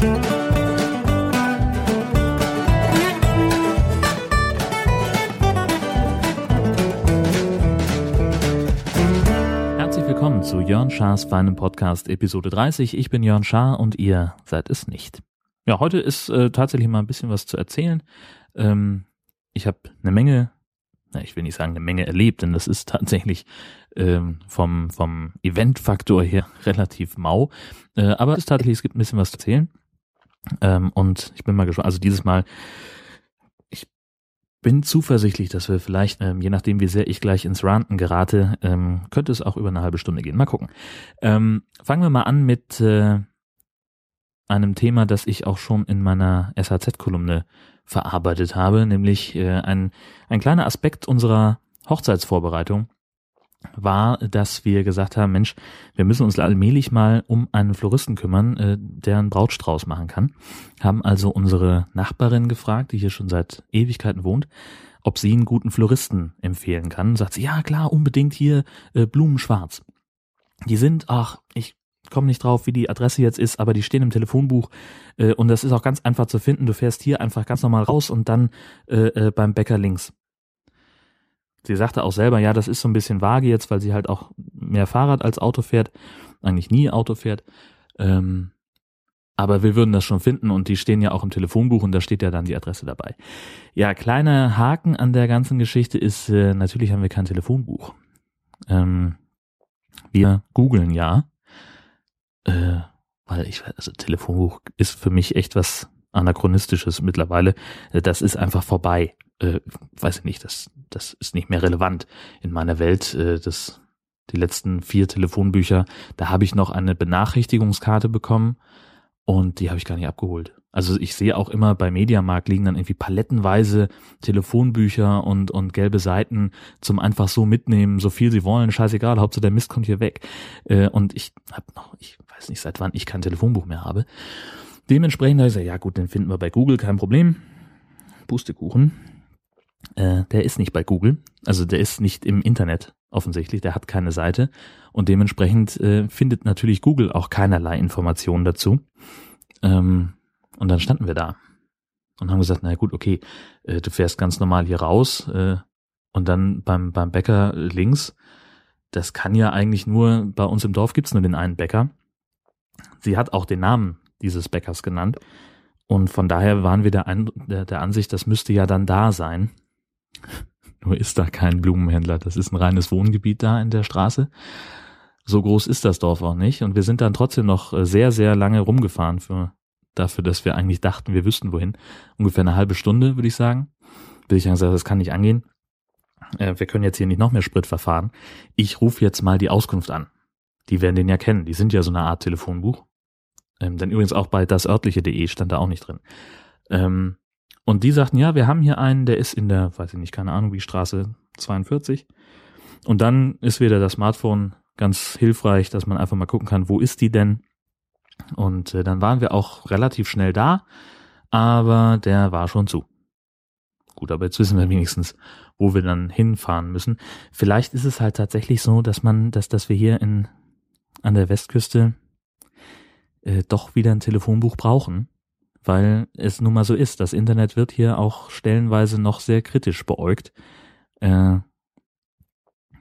Herzlich willkommen zu Jörn Schars feinem Podcast Episode 30. Ich bin Jörn Schaar und ihr seid es nicht. Ja, heute ist äh, tatsächlich mal ein bisschen was zu erzählen. Ähm, ich habe eine Menge, na, ich will nicht sagen eine Menge erlebt, denn das ist tatsächlich ähm, vom, vom Eventfaktor her relativ mau. Äh, aber es ist tatsächlich, es gibt ein bisschen was zu erzählen. Ähm, und ich bin mal gespannt, also dieses Mal, ich bin zuversichtlich, dass wir vielleicht, ähm, je nachdem wie sehr ich gleich ins Ranten gerate, ähm, könnte es auch über eine halbe Stunde gehen. Mal gucken. Ähm, fangen wir mal an mit äh, einem Thema, das ich auch schon in meiner SHZ-Kolumne verarbeitet habe, nämlich äh, ein, ein kleiner Aspekt unserer Hochzeitsvorbereitung war, dass wir gesagt haben, Mensch, wir müssen uns allmählich mal um einen Floristen kümmern, äh, der einen Brautstrauß machen kann. Haben also unsere Nachbarin gefragt, die hier schon seit Ewigkeiten wohnt, ob sie einen guten Floristen empfehlen kann. Sagt sie, ja klar, unbedingt hier äh, Blumenschwarz. Die sind, ach, ich komme nicht drauf, wie die Adresse jetzt ist, aber die stehen im Telefonbuch äh, und das ist auch ganz einfach zu finden. Du fährst hier einfach ganz normal raus und dann äh, äh, beim Bäcker links. Sie sagte auch selber, ja, das ist so ein bisschen vage jetzt, weil sie halt auch mehr Fahrrad als Auto fährt, eigentlich nie Auto fährt. Ähm, aber wir würden das schon finden und die stehen ja auch im Telefonbuch und da steht ja dann die Adresse dabei. Ja, kleiner Haken an der ganzen Geschichte ist, äh, natürlich haben wir kein Telefonbuch. Ähm, wir googeln ja, äh, weil ich, also Telefonbuch ist für mich echt was anachronistisches mittlerweile. Äh, das ist einfach vorbei. Äh, weiß ich nicht, das, das ist nicht mehr relevant in meiner Welt. Äh, das, die letzten vier Telefonbücher, da habe ich noch eine Benachrichtigungskarte bekommen und die habe ich gar nicht abgeholt. Also ich sehe auch immer bei Mediamarkt liegen dann irgendwie palettenweise Telefonbücher und, und gelbe Seiten zum einfach so mitnehmen, so viel sie wollen, scheißegal, Hauptsache der Mist kommt hier weg. Äh, und ich habe noch, ich weiß nicht seit wann ich kein Telefonbuch mehr habe. Dementsprechend habe ich gesagt, ja gut, den finden wir bei Google, kein Problem. Pustekuchen. Äh, der ist nicht bei Google, also der ist nicht im Internet offensichtlich, der hat keine Seite und dementsprechend äh, findet natürlich Google auch keinerlei Informationen dazu. Ähm, und dann standen wir da und haben gesagt, na gut, okay, äh, du fährst ganz normal hier raus äh, und dann beim, beim Bäcker links, das kann ja eigentlich nur, bei uns im Dorf gibt's nur den einen Bäcker. Sie hat auch den Namen dieses Bäckers genannt. Und von daher waren wir der, der, der Ansicht, das müsste ja dann da sein. Nur ist da kein Blumenhändler. Das ist ein reines Wohngebiet da in der Straße. So groß ist das Dorf auch nicht. Und wir sind dann trotzdem noch äh, sehr, sehr lange rumgefahren für, dafür, dass wir eigentlich dachten, wir wüssten wohin. Ungefähr eine halbe Stunde, würde ich sagen. Bis ich dann gesagt, das kann nicht angehen. Äh, wir können jetzt hier nicht noch mehr Sprit verfahren. Ich rufe jetzt mal die Auskunft an. Die werden den ja kennen. Die sind ja so eine Art Telefonbuch. Ähm, denn übrigens auch bei dasörtliche.de stand da auch nicht drin. Ähm, und die sagten, ja, wir haben hier einen, der ist in der, weiß ich nicht, keine Ahnung, wie Straße 42. Und dann ist wieder das Smartphone ganz hilfreich, dass man einfach mal gucken kann, wo ist die denn? Und äh, dann waren wir auch relativ schnell da, aber der war schon zu. Gut, aber jetzt wissen wir wenigstens, wo wir dann hinfahren müssen. Vielleicht ist es halt tatsächlich so, dass man, dass, dass wir hier in, an der Westküste äh, doch wieder ein Telefonbuch brauchen, weil es nun mal so ist. Das Internet wird hier auch stellenweise noch sehr kritisch beäugt. Äh,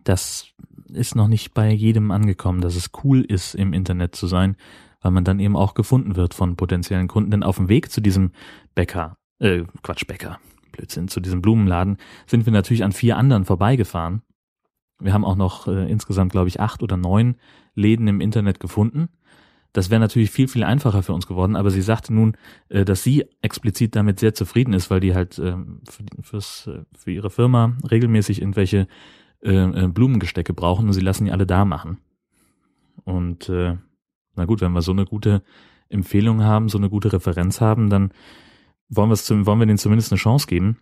das ist noch nicht bei jedem angekommen, dass es cool ist, im Internet zu sein, weil man dann eben auch gefunden wird von potenziellen Kunden. Denn auf dem Weg zu diesem Bäcker, äh, Quatsch, Bäcker, Blödsinn, zu diesem Blumenladen, sind wir natürlich an vier anderen vorbeigefahren. Wir haben auch noch äh, insgesamt, glaube ich, acht oder neun Läden im Internet gefunden. Das wäre natürlich viel, viel einfacher für uns geworden, aber sie sagte nun, äh, dass sie explizit damit sehr zufrieden ist, weil die halt ähm, für, fürs, äh, für ihre Firma regelmäßig irgendwelche äh, Blumengestecke brauchen und sie lassen die alle da machen. Und na gut, wenn wir so eine gute Empfehlung haben, so eine gute Referenz haben, dann wollen, zum, wollen wir denen zumindest eine Chance geben.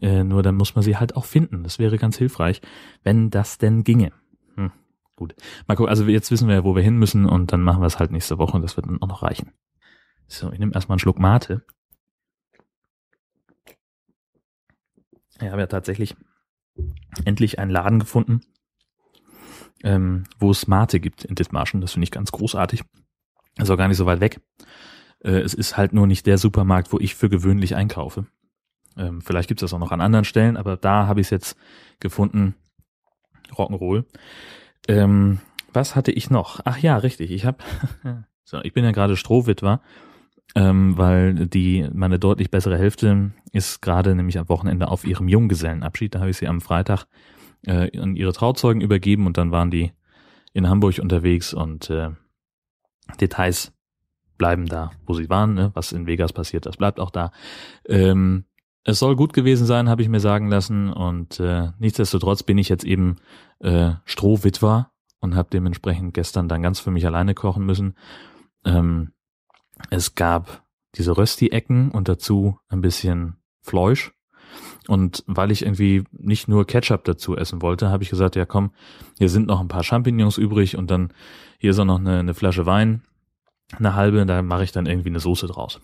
Äh, nur dann muss man sie halt auch finden. Das wäre ganz hilfreich, wenn das denn ginge. Gut. Marco, also jetzt wissen wir ja, wo wir hin müssen und dann machen wir es halt nächste Woche und das wird dann auch noch reichen. So, ich nehme erstmal einen Schluck Mate. Ich habe ja tatsächlich endlich einen Laden gefunden, ähm, wo es Mate gibt in Dithmarschen. Das finde ich ganz großartig. Ist auch gar nicht so weit weg. Äh, es ist halt nur nicht der Supermarkt, wo ich für gewöhnlich einkaufe. Ähm, vielleicht gibt es das auch noch an anderen Stellen, aber da habe ich es jetzt gefunden. Rock'n'Roll. Ähm, was hatte ich noch? Ach ja, richtig. Ich habe, so, ich bin ja gerade Strohwitwer, ähm, weil die meine deutlich bessere Hälfte ist gerade nämlich am Wochenende auf ihrem Junggesellenabschied. Da habe ich sie am Freitag äh, an ihre Trauzeugen übergeben und dann waren die in Hamburg unterwegs und äh, Details bleiben da, wo sie waren. Ne? Was in Vegas passiert, das bleibt auch da. Ähm, es soll gut gewesen sein, habe ich mir sagen lassen. Und äh, nichtsdestotrotz bin ich jetzt eben äh, Strohwitwer und habe dementsprechend gestern dann ganz für mich alleine kochen müssen. Ähm, es gab diese Rösti-Ecken und dazu ein bisschen Fleisch. Und weil ich irgendwie nicht nur Ketchup dazu essen wollte, habe ich gesagt, ja komm, hier sind noch ein paar Champignons übrig und dann hier ist auch noch eine, eine Flasche Wein, eine halbe, da mache ich dann irgendwie eine Soße draus.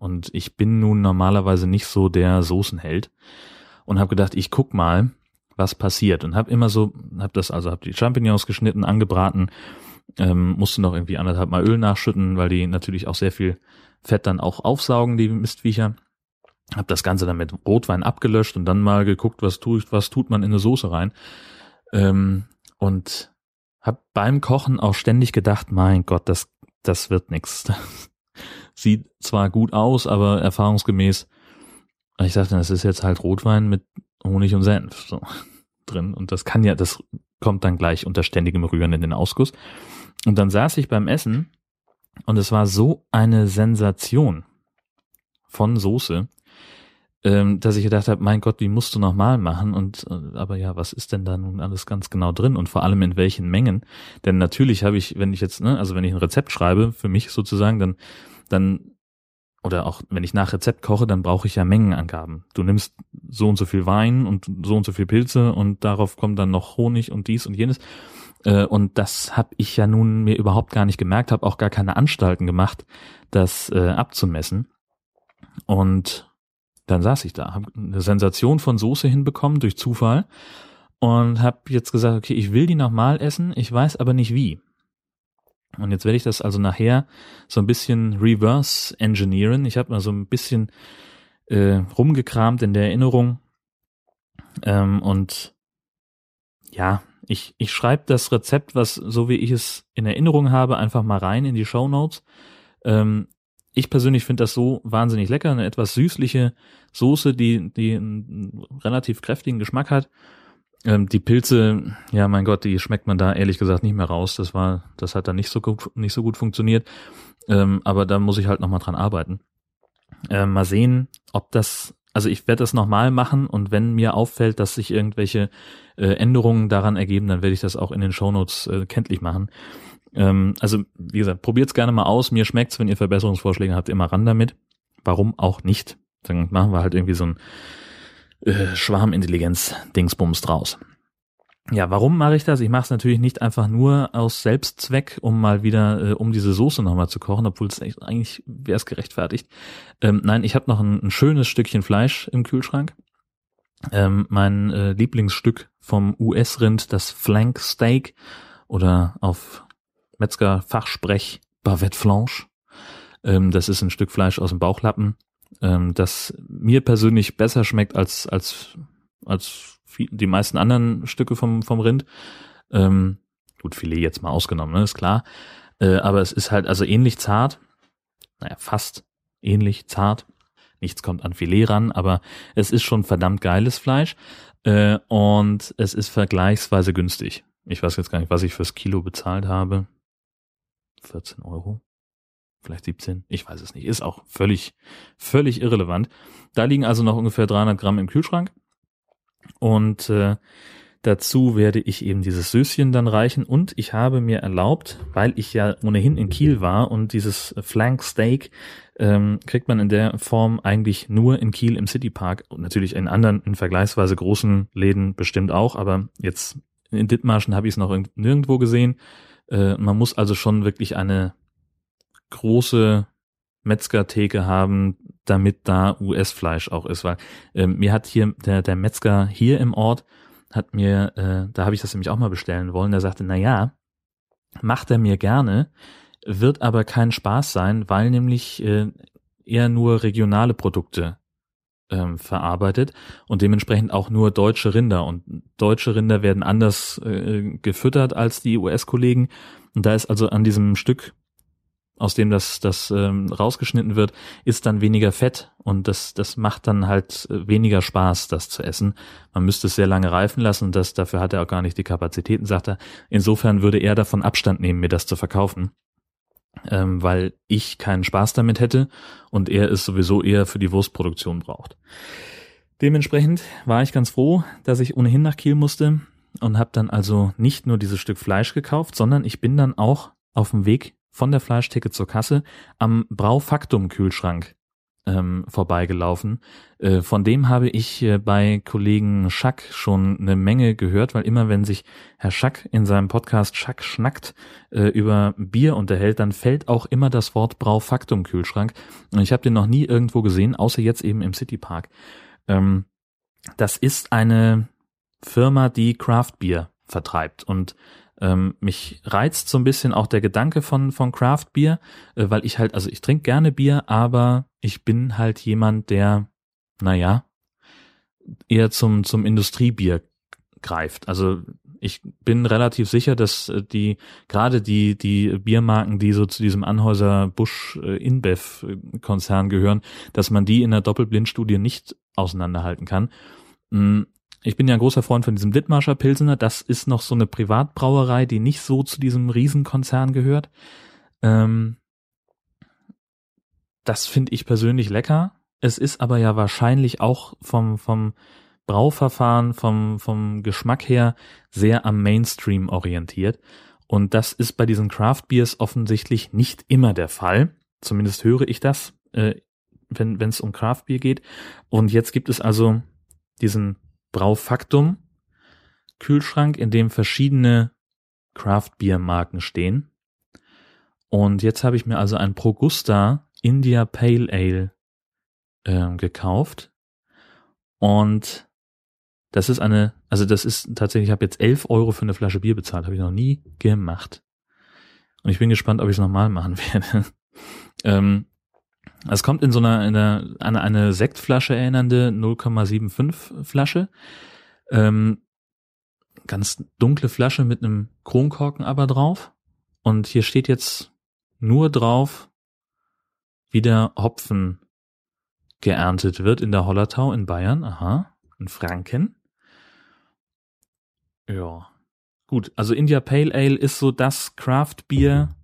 Und ich bin nun normalerweise nicht so der Soßenheld und habe gedacht, ich guck mal, was passiert und habe immer so, habe das also habe die Champignons geschnitten, angebraten, ähm, musste noch irgendwie anderthalb Mal Öl nachschütten, weil die natürlich auch sehr viel Fett dann auch aufsaugen, die Mistviecher. Hab das Ganze dann mit Rotwein abgelöscht und dann mal geguckt, was tut, was tut man in eine Soße rein. Ähm, und hab beim Kochen auch ständig gedacht, mein Gott, das, das wird nix. sieht zwar gut aus, aber erfahrungsgemäß, ich dachte, das ist jetzt halt Rotwein mit Honig und Senf so, drin. Und das kann ja, das kommt dann gleich unter ständigem Rühren in den Ausguss. Und dann saß ich beim Essen und es war so eine Sensation von Soße, ähm, dass ich gedacht habe, mein Gott, wie musst du nochmal machen? Und äh, aber ja, was ist denn da nun alles ganz genau drin und vor allem in welchen Mengen? Denn natürlich habe ich, wenn ich jetzt, ne, also wenn ich ein Rezept schreibe für mich sozusagen, dann dann oder auch wenn ich nach Rezept koche, dann brauche ich ja Mengenangaben. Du nimmst so und so viel Wein und so und so viel Pilze und darauf kommt dann noch Honig und dies und jenes. Äh, und das habe ich ja nun mir überhaupt gar nicht gemerkt, habe auch gar keine Anstalten gemacht, das äh, abzumessen. Und dann saß ich da, habe eine Sensation von Soße hinbekommen durch Zufall und habe jetzt gesagt, okay, ich will die nochmal essen, ich weiß aber nicht wie. Und jetzt werde ich das also nachher so ein bisschen reverse engineeren. Ich habe mal so ein bisschen äh, rumgekramt in der Erinnerung. Ähm, und ja, ich, ich schreibe das Rezept, was so wie ich es in Erinnerung habe, einfach mal rein in die Show Notes. Ähm, ich persönlich finde das so wahnsinnig lecker, eine etwas süßliche Soße, die, die einen relativ kräftigen Geschmack hat ähm, die Pilze, ja mein Gott, die schmeckt man da ehrlich gesagt nicht mehr raus. Das war, das hat dann nicht so gut, nicht so gut funktioniert. Ähm, aber da muss ich halt nochmal dran arbeiten. Ähm, mal sehen, ob das, also ich werde das nochmal machen und wenn mir auffällt, dass sich irgendwelche äh, Änderungen daran ergeben, dann werde ich das auch in den Shownotes äh, kenntlich machen. Ähm, also, wie gesagt, probiert's gerne mal aus. Mir schmeckt's, wenn ihr Verbesserungsvorschläge habt, immer ran damit. Warum auch nicht? Dann machen wir halt irgendwie so ein äh, Schwarmintelligenz-Dingsbums draus. Ja, warum mache ich das? Ich mache es natürlich nicht einfach nur aus Selbstzweck, um mal wieder, äh, um diese Soße nochmal zu kochen, obwohl es eigentlich wäre es gerechtfertigt. Ähm, nein, ich habe noch ein, ein, schönes Stückchen Fleisch im Kühlschrank. Ähm, mein äh, Lieblingsstück vom US-Rind, das Flank Steak oder auf Metzger-Fachsprech Bavette Flanche. Ähm, das ist ein Stück Fleisch aus dem Bauchlappen ähm, das mir persönlich besser schmeckt als, als, als die meisten anderen Stücke vom, vom Rind. Ähm, gut, Filet jetzt mal ausgenommen, ne, ist klar. Äh, aber es ist halt also ähnlich zart. Naja, fast ähnlich zart. Nichts kommt an Filet ran, aber es ist schon verdammt geiles Fleisch. Äh, und es ist vergleichsweise günstig. Ich weiß jetzt gar nicht, was ich fürs Kilo bezahlt habe. 14 Euro vielleicht 17, ich weiß es nicht, ist auch völlig, völlig irrelevant. Da liegen also noch ungefähr 300 Gramm im Kühlschrank. Und äh, dazu werde ich eben dieses Söschen dann reichen. Und ich habe mir erlaubt, weil ich ja ohnehin in Kiel war und dieses Flank Steak ähm, kriegt man in der Form eigentlich nur in Kiel im City Park. Und natürlich in anderen, in vergleichsweise großen Läden bestimmt auch, aber jetzt in Dithmarschen habe ich es noch nirgendwo gesehen. Äh, man muss also schon wirklich eine große Metzgertheke haben, damit da US-Fleisch auch ist, weil äh, mir hat hier der, der Metzger hier im Ort hat mir, äh, da habe ich das nämlich auch mal bestellen wollen, der sagte, na ja, macht er mir gerne, wird aber kein Spaß sein, weil nämlich äh, eher nur regionale Produkte ähm, verarbeitet und dementsprechend auch nur deutsche Rinder. Und deutsche Rinder werden anders äh, gefüttert als die US-Kollegen. Und da ist also an diesem Stück, aus dem das, das ähm, rausgeschnitten wird, ist dann weniger Fett und das, das macht dann halt äh, weniger Spaß, das zu essen. Man müsste es sehr lange reifen lassen und das, dafür hat er auch gar nicht die Kapazitäten, sagt er. Insofern würde er davon Abstand nehmen, mir das zu verkaufen ähm, weil ich keinen Spaß damit hätte und er es sowieso eher für die Wurstproduktion braucht. Dementsprechend war ich ganz froh, dass ich ohnehin nach Kiel musste und habe dann also nicht nur dieses Stück Fleisch gekauft, sondern ich bin dann auch auf dem Weg von der Fleischtheke zur Kasse am Braufaktum Kühlschrank ähm, vorbeigelaufen. Äh, von dem habe ich äh, bei Kollegen Schack schon eine Menge gehört, weil immer wenn sich Herr Schack in seinem Podcast Schack schnackt äh, über Bier unterhält, dann fällt auch immer das Wort Braufaktum Kühlschrank. Und ich habe den noch nie irgendwo gesehen, außer jetzt eben im Citypark. Ähm, das ist eine Firma, die Craft Beer vertreibt und ähm, mich reizt so ein bisschen auch der Gedanke von, von Craft Beer, äh, weil ich halt, also ich trinke gerne Bier, aber ich bin halt jemand, der, naja, eher zum, zum Industriebier greift. Also ich bin relativ sicher, dass äh, die gerade die die Biermarken, die so zu diesem Anhäuser Busch äh, InBev Konzern gehören, dass man die in der Doppelblindstudie nicht auseinanderhalten kann. Ich bin ja ein großer Freund von diesem Dithmarscher Pilsener. Das ist noch so eine Privatbrauerei, die nicht so zu diesem Riesenkonzern gehört. Ähm, das finde ich persönlich lecker. Es ist aber ja wahrscheinlich auch vom, vom Brauverfahren, vom, vom Geschmack her sehr am Mainstream orientiert. Und das ist bei diesen Craft Beers offensichtlich nicht immer der Fall. Zumindest höre ich das, äh, wenn es um Craft Beer geht. Und jetzt gibt es also diesen Braufaktum Kühlschrank, in dem verschiedene Craft Beer Marken stehen. Und jetzt habe ich mir also ein Progusta India Pale Ale äh, gekauft. Und das ist eine, also das ist tatsächlich, ich habe jetzt 11 Euro für eine Flasche Bier bezahlt, habe ich noch nie gemacht. Und ich bin gespannt, ob ich es nochmal machen werde. ähm, es kommt in so einer, in einer an eine Sektflasche erinnernde 0,75 Flasche. Ähm, ganz dunkle Flasche mit einem Kronkorken aber drauf. Und hier steht jetzt nur drauf, wie der Hopfen geerntet wird in der Hollertau in Bayern. Aha, in Franken. Ja. Gut, also India Pale Ale ist so das Craft Bier,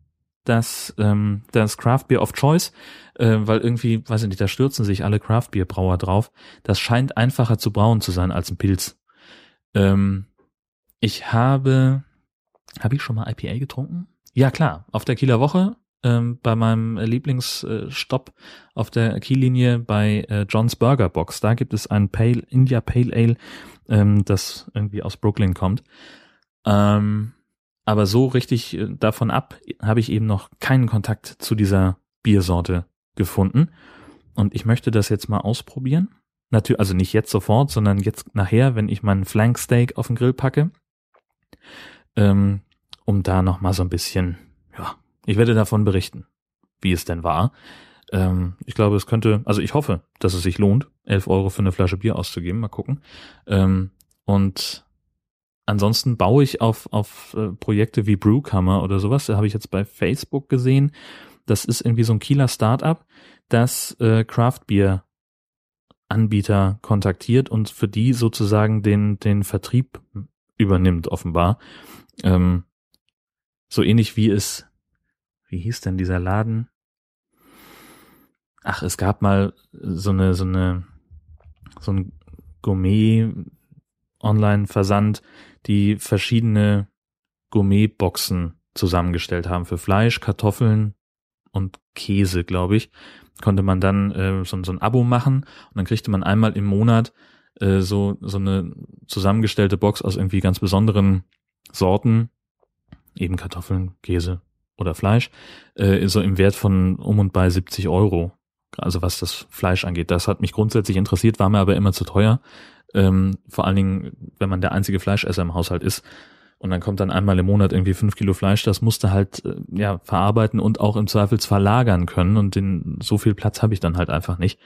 das, ähm, das Craft Beer of Choice, äh, weil irgendwie, weiß ich nicht, da stürzen sich alle Craft Beer Brauer drauf. Das scheint einfacher zu brauen zu sein als ein Pilz. Ähm, ich habe, habe ich schon mal IPA getrunken? Ja klar, auf der Kieler Woche ähm, bei meinem Lieblingsstopp auf der Kiellinie bei äh, John's Burger Box. Da gibt es ein Pale India Pale Ale, ähm, das irgendwie aus Brooklyn kommt. Ähm, aber so richtig äh, davon ab habe ich eben noch keinen Kontakt zu dieser Biersorte gefunden. Und ich möchte das jetzt mal ausprobieren. Natürlich, also nicht jetzt sofort, sondern jetzt nachher, wenn ich meinen Flanksteak auf den Grill packe. Ähm, um da noch mal so ein bisschen, ja, ich werde davon berichten, wie es denn war. Ähm, ich glaube, es könnte, also ich hoffe, dass es sich lohnt, 11 Euro für eine Flasche Bier auszugeben. Mal gucken. Ähm, und ansonsten baue ich auf, auf äh, Projekte wie Brewkammer oder sowas. Da habe ich jetzt bei Facebook gesehen. Das ist irgendwie so ein Kieler Startup, das äh, Craft Beer Anbieter kontaktiert und für die sozusagen den, den Vertrieb übernimmt, offenbar. Ähm, so ähnlich wie es, wie hieß denn dieser Laden? Ach, es gab mal so eine, so eine, so ein Gourmet Online-Versand, die verschiedene Gourmet-Boxen zusammengestellt haben für Fleisch, Kartoffeln und Käse, glaube ich. Konnte man dann äh, so, so ein Abo machen und dann kriegte man einmal im Monat äh, so, so eine zusammengestellte Box aus irgendwie ganz besonderen Sorten, eben Kartoffeln, Käse oder Fleisch, äh, so im Wert von um und bei 70 Euro. Also was das Fleisch angeht. Das hat mich grundsätzlich interessiert, war mir aber immer zu teuer. Ähm, vor allen Dingen, wenn man der einzige Fleischesser im Haushalt ist. Und dann kommt dann einmal im Monat irgendwie fünf Kilo Fleisch, das musste halt äh, ja verarbeiten und auch im Zweifelsfall lagern können. Und den, so viel Platz habe ich dann halt einfach nicht.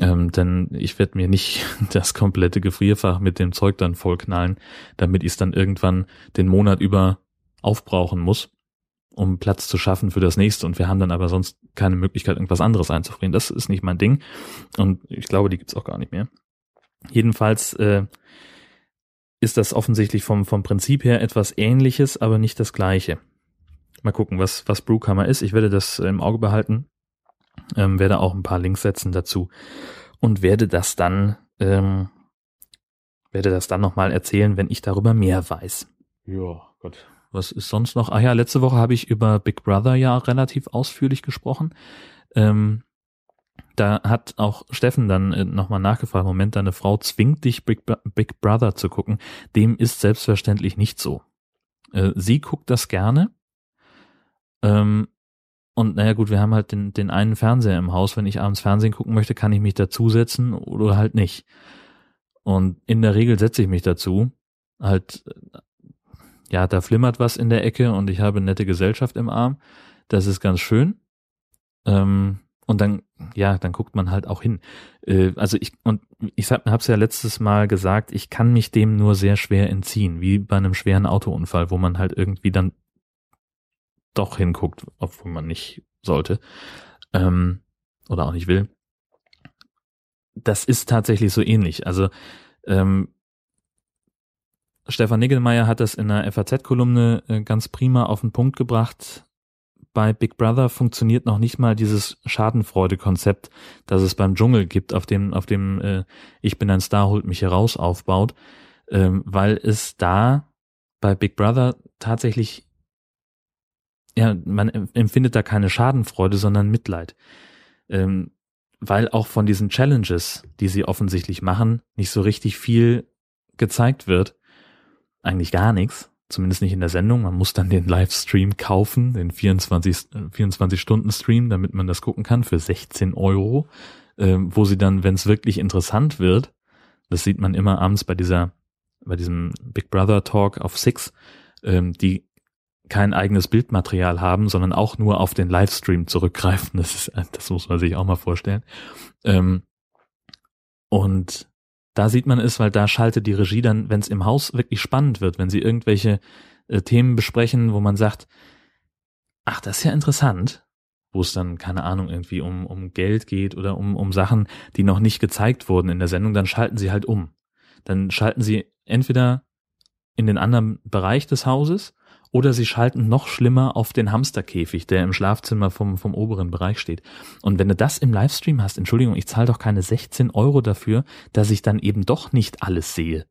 Ähm, denn ich werde mir nicht das komplette Gefrierfach mit dem Zeug dann vollknallen, damit ich es dann irgendwann den Monat über aufbrauchen muss, um Platz zu schaffen für das nächste. Und wir haben dann aber sonst keine Möglichkeit, irgendwas anderes einzufrieren. Das ist nicht mein Ding. Und ich glaube, die gibt's auch gar nicht mehr. Jedenfalls äh, ist das offensichtlich vom, vom Prinzip her etwas ähnliches, aber nicht das gleiche. Mal gucken, was, was Brewkammer ist. Ich werde das im Auge behalten, ähm, werde auch ein paar Links setzen dazu und werde das dann, ähm, werde das dann nochmal erzählen, wenn ich darüber mehr weiß. Ja, Gott. Was ist sonst noch? Ah ja, letzte Woche habe ich über Big Brother ja relativ ausführlich gesprochen. Ähm, da hat auch Steffen dann äh, nochmal nachgefragt, Moment, deine Frau zwingt dich Big, Big Brother zu gucken. Dem ist selbstverständlich nicht so. Äh, sie guckt das gerne. Ähm, und naja gut, wir haben halt den, den einen Fernseher im Haus. Wenn ich abends Fernsehen gucken möchte, kann ich mich dazusetzen oder halt nicht. Und in der Regel setze ich mich dazu. Halt, ja, da flimmert was in der Ecke und ich habe nette Gesellschaft im Arm. Das ist ganz schön. Ähm, und dann, ja, dann guckt man halt auch hin. Äh, also ich, und ich hab, hab's ja letztes Mal gesagt, ich kann mich dem nur sehr schwer entziehen, wie bei einem schweren Autounfall, wo man halt irgendwie dann doch hinguckt, obwohl man nicht sollte. Ähm, oder auch nicht will. Das ist tatsächlich so ähnlich. Also ähm, Stefan Niggelmeier hat das in einer FAZ-Kolumne äh, ganz prima auf den Punkt gebracht bei Big Brother funktioniert noch nicht mal dieses Schadenfreude-Konzept, das es beim Dschungel gibt, auf dem, auf dem äh, Ich bin ein Star, holt mich heraus aufbaut, ähm, weil es da bei Big Brother tatsächlich, ja, man empfindet da keine Schadenfreude, sondern Mitleid. Ähm, weil auch von diesen Challenges, die sie offensichtlich machen, nicht so richtig viel gezeigt wird. Eigentlich gar nichts zumindest nicht in der Sendung. Man muss dann den Livestream kaufen, den 24, 24 Stunden Stream, damit man das gucken kann für 16 Euro, äh, wo sie dann, wenn es wirklich interessant wird, das sieht man immer abends bei dieser, bei diesem Big Brother Talk auf Six, ähm, die kein eigenes Bildmaterial haben, sondern auch nur auf den Livestream zurückgreifen. Das ist, das muss man sich auch mal vorstellen. Ähm, und da sieht man es, weil da schaltet die Regie dann, wenn es im Haus wirklich spannend wird, wenn sie irgendwelche äh, Themen besprechen, wo man sagt, ach, das ist ja interessant, wo es dann, keine Ahnung, irgendwie um, um Geld geht oder um, um Sachen, die noch nicht gezeigt wurden in der Sendung, dann schalten sie halt um. Dann schalten sie entweder in den anderen Bereich des Hauses oder sie schalten noch schlimmer auf den Hamsterkäfig, der im Schlafzimmer vom, vom oberen Bereich steht. Und wenn du das im Livestream hast, Entschuldigung, ich zahle doch keine 16 Euro dafür, dass ich dann eben doch nicht alles sehe.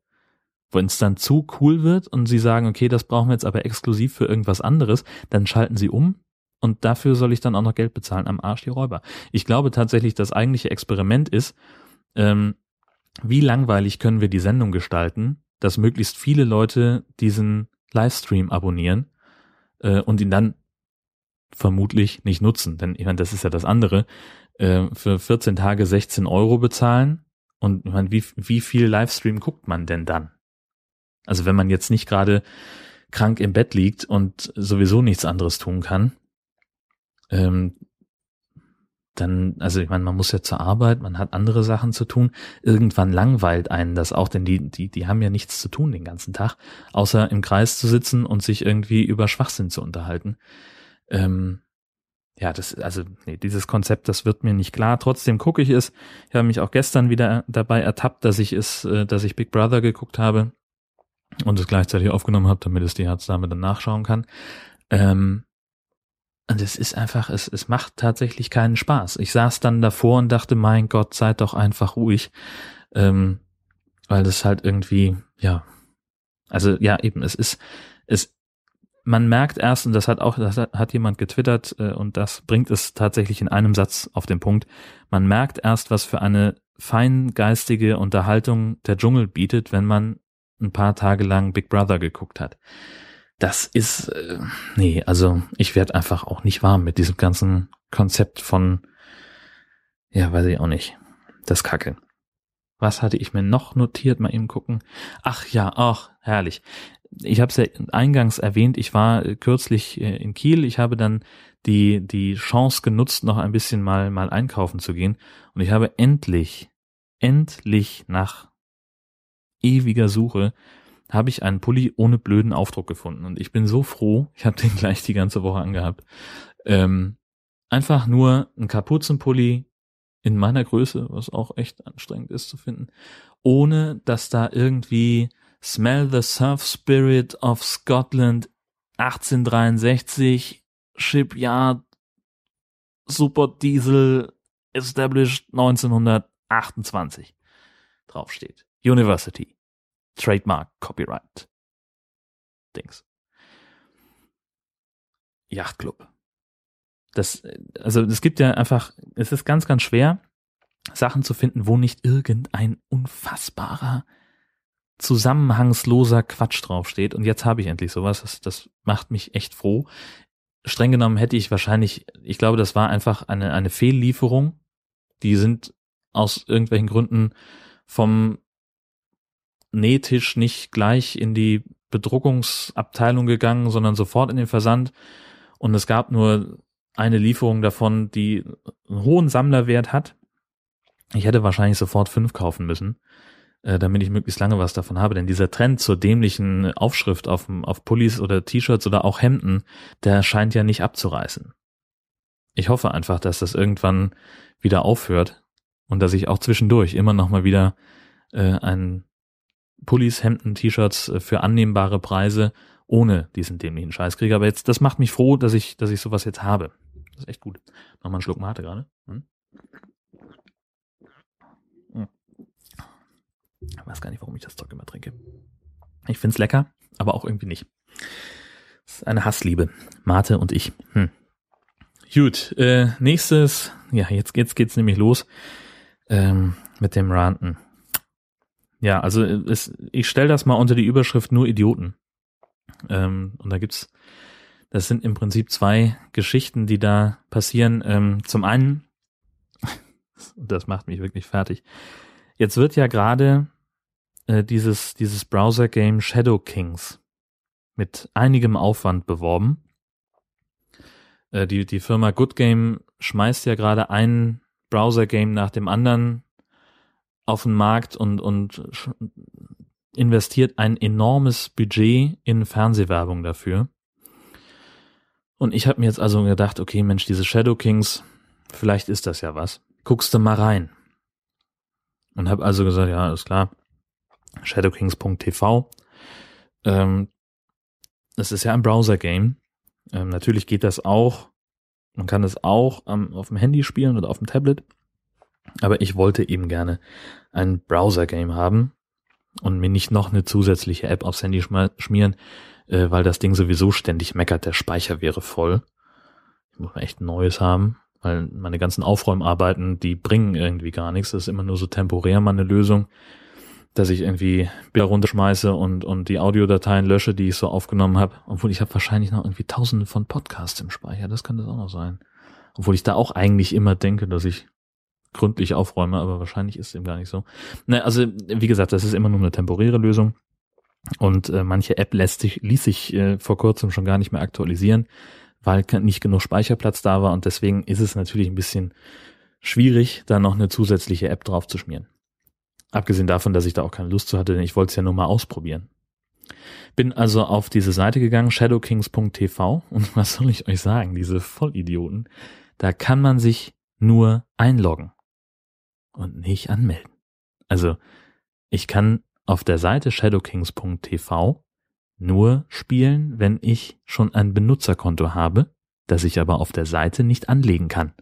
Wenn es dann zu cool wird und sie sagen, okay, das brauchen wir jetzt aber exklusiv für irgendwas anderes, dann schalten sie um und dafür soll ich dann auch noch Geld bezahlen am Arsch die Räuber. Ich glaube tatsächlich, das eigentliche Experiment ist, ähm, wie langweilig können wir die Sendung gestalten, dass möglichst viele Leute diesen Livestream abonnieren äh, und ihn dann vermutlich nicht nutzen. Denn ich meine, das ist ja das andere. Äh, für 14 Tage 16 Euro bezahlen und ich meine, wie, wie viel Livestream guckt man denn dann? Also wenn man jetzt nicht gerade krank im Bett liegt und sowieso nichts anderes tun kann, ähm, dann, also ich meine, man muss ja zur Arbeit, man hat andere Sachen zu tun. Irgendwann langweilt einen das auch, denn die, die, die haben ja nichts zu tun den ganzen Tag, außer im Kreis zu sitzen und sich irgendwie über Schwachsinn zu unterhalten. Ähm, ja, das, also, nee, dieses Konzept, das wird mir nicht klar. Trotzdem gucke ich es. Ich habe mich auch gestern wieder dabei ertappt, dass ich es, äh, dass ich Big Brother geguckt habe und es gleichzeitig aufgenommen habe, damit es die Herzdame dann nachschauen kann. Ähm, und es ist einfach, es, es macht tatsächlich keinen Spaß. Ich saß dann davor und dachte, mein Gott, seid doch einfach ruhig. Ähm, weil das halt irgendwie, ja, also ja, eben, es ist, es, man merkt erst, und das hat auch, das hat jemand getwittert, äh, und das bringt es tatsächlich in einem Satz auf den Punkt, man merkt erst, was für eine feingeistige Unterhaltung der Dschungel bietet, wenn man ein paar Tage lang Big Brother geguckt hat das ist, äh, nee, also ich werde einfach auch nicht warm mit diesem ganzen Konzept von, ja, weiß ich auch nicht, das Kacke. Was hatte ich mir noch notiert? Mal eben gucken. Ach ja, ach, herrlich. ich habe es ja eingangs erwähnt, ich war kürzlich äh, in Kiel. Ich habe dann die, die Chance genutzt, noch ein bisschen mal, mal einkaufen zu gehen. Und ich habe endlich, endlich nach ewiger Suche habe ich einen Pulli ohne blöden Aufdruck gefunden. Und ich bin so froh, ich habe den gleich die ganze Woche angehabt. Ähm, einfach nur ein Kapuzenpulli in meiner Größe, was auch echt anstrengend ist zu finden, ohne dass da irgendwie Smell the Surf Spirit of Scotland 1863 Shipyard Super Diesel established 1928 draufsteht. University. Trademark, Copyright. Dings. Yachtclub. Das, also es gibt ja einfach, es ist ganz, ganz schwer, Sachen zu finden, wo nicht irgendein unfassbarer, zusammenhangsloser Quatsch draufsteht. Und jetzt habe ich endlich sowas. Das, das macht mich echt froh. Streng genommen hätte ich wahrscheinlich, ich glaube, das war einfach eine, eine Fehllieferung. Die sind aus irgendwelchen Gründen vom Nähtisch nicht gleich in die Bedruckungsabteilung gegangen, sondern sofort in den Versand. Und es gab nur eine Lieferung davon, die einen hohen Sammlerwert hat. Ich hätte wahrscheinlich sofort fünf kaufen müssen, äh, damit ich möglichst lange was davon habe. Denn dieser Trend zur dämlichen Aufschrift auf, auf Pullis oder T-Shirts oder auch Hemden, der scheint ja nicht abzureißen. Ich hoffe einfach, dass das irgendwann wieder aufhört und dass ich auch zwischendurch immer noch mal wieder äh, ein Pullis, Hemden, T-Shirts äh, für annehmbare Preise ohne diesen dämlichen Scheiß kriege. Aber jetzt, das macht mich froh, dass ich, dass ich sowas jetzt habe. Das ist echt gut. Nochmal einen Schluck Mate gerade. Hm? Hm. Ich weiß gar nicht, warum ich das Zeug immer trinke. Ich find's lecker, aber auch irgendwie nicht. Das ist eine Hassliebe. Mate und ich. Hm. Gut, äh, nächstes, ja, jetzt geht's, geht's nämlich los ähm, mit dem Ranten. Ja, also es, ich stelle das mal unter die Überschrift nur Idioten. Ähm, und da gibt's, das sind im Prinzip zwei Geschichten, die da passieren. Ähm, zum einen, das macht mich wirklich fertig. Jetzt wird ja gerade äh, dieses, dieses Browser-Game Shadow Kings mit einigem Aufwand beworben. Äh, die, die Firma Good Game schmeißt ja gerade ein Browser-Game nach dem anderen auf den Markt und, und investiert ein enormes Budget in Fernsehwerbung dafür. Und ich habe mir jetzt also gedacht, okay, Mensch, diese Shadow Kings, vielleicht ist das ja was. Guckst du mal rein. Und habe also gesagt, ja, ist klar, shadowkings.tv. Ähm, das ist ja ein Browser-Game. Ähm, natürlich geht das auch. Man kann es auch ähm, auf dem Handy spielen oder auf dem Tablet. Aber ich wollte eben gerne ein Browser-Game haben und mir nicht noch eine zusätzliche App aufs Handy schmieren, äh, weil das Ding sowieso ständig meckert, der Speicher wäre voll. Ich muss echt ein neues haben, weil meine ganzen Aufräumarbeiten, die bringen irgendwie gar nichts. Das ist immer nur so temporär mal eine Lösung, dass ich irgendwie Bilder runterschmeiße und, und die Audiodateien lösche, die ich so aufgenommen habe. Obwohl ich habe wahrscheinlich noch irgendwie tausende von Podcasts im Speicher. Das kann das auch noch sein. Obwohl ich da auch eigentlich immer denke, dass ich gründlich aufräume, aber wahrscheinlich ist es eben gar nicht so. Ne, also wie gesagt, das ist immer nur eine temporäre Lösung und äh, manche App lässt sich, ließ sich äh, vor kurzem schon gar nicht mehr aktualisieren, weil nicht genug Speicherplatz da war und deswegen ist es natürlich ein bisschen schwierig, da noch eine zusätzliche App drauf zu schmieren. Abgesehen davon, dass ich da auch keine Lust zu hatte, denn ich wollte es ja nur mal ausprobieren. Bin also auf diese Seite gegangen, shadowkings.tv und was soll ich euch sagen, diese Vollidioten, da kann man sich nur einloggen und nicht anmelden. Also ich kann auf der Seite shadowkings.tv nur spielen, wenn ich schon ein Benutzerkonto habe, das ich aber auf der Seite nicht anlegen kann.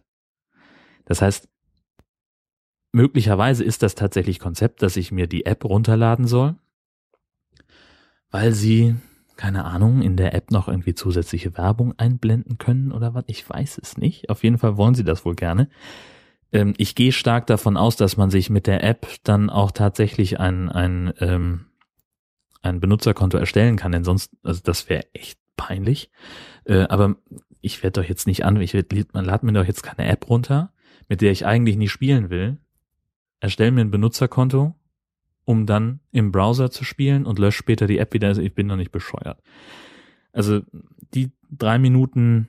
Das heißt, möglicherweise ist das tatsächlich Konzept, dass ich mir die App runterladen soll, weil sie, keine Ahnung, in der App noch irgendwie zusätzliche Werbung einblenden können oder was. Ich weiß es nicht. Auf jeden Fall wollen sie das wohl gerne. Ähm, ich gehe stark davon aus, dass man sich mit der App dann auch tatsächlich ein, ein, ähm, ein Benutzerkonto erstellen kann, denn sonst, also das wäre echt peinlich. Äh, aber ich werde doch jetzt nicht an, ich werd, man lad mir doch jetzt keine App runter, mit der ich eigentlich nie spielen will. Erstell mir ein Benutzerkonto um dann im Browser zu spielen und lösche später die App wieder. Also ich bin noch nicht bescheuert. Also die drei Minuten,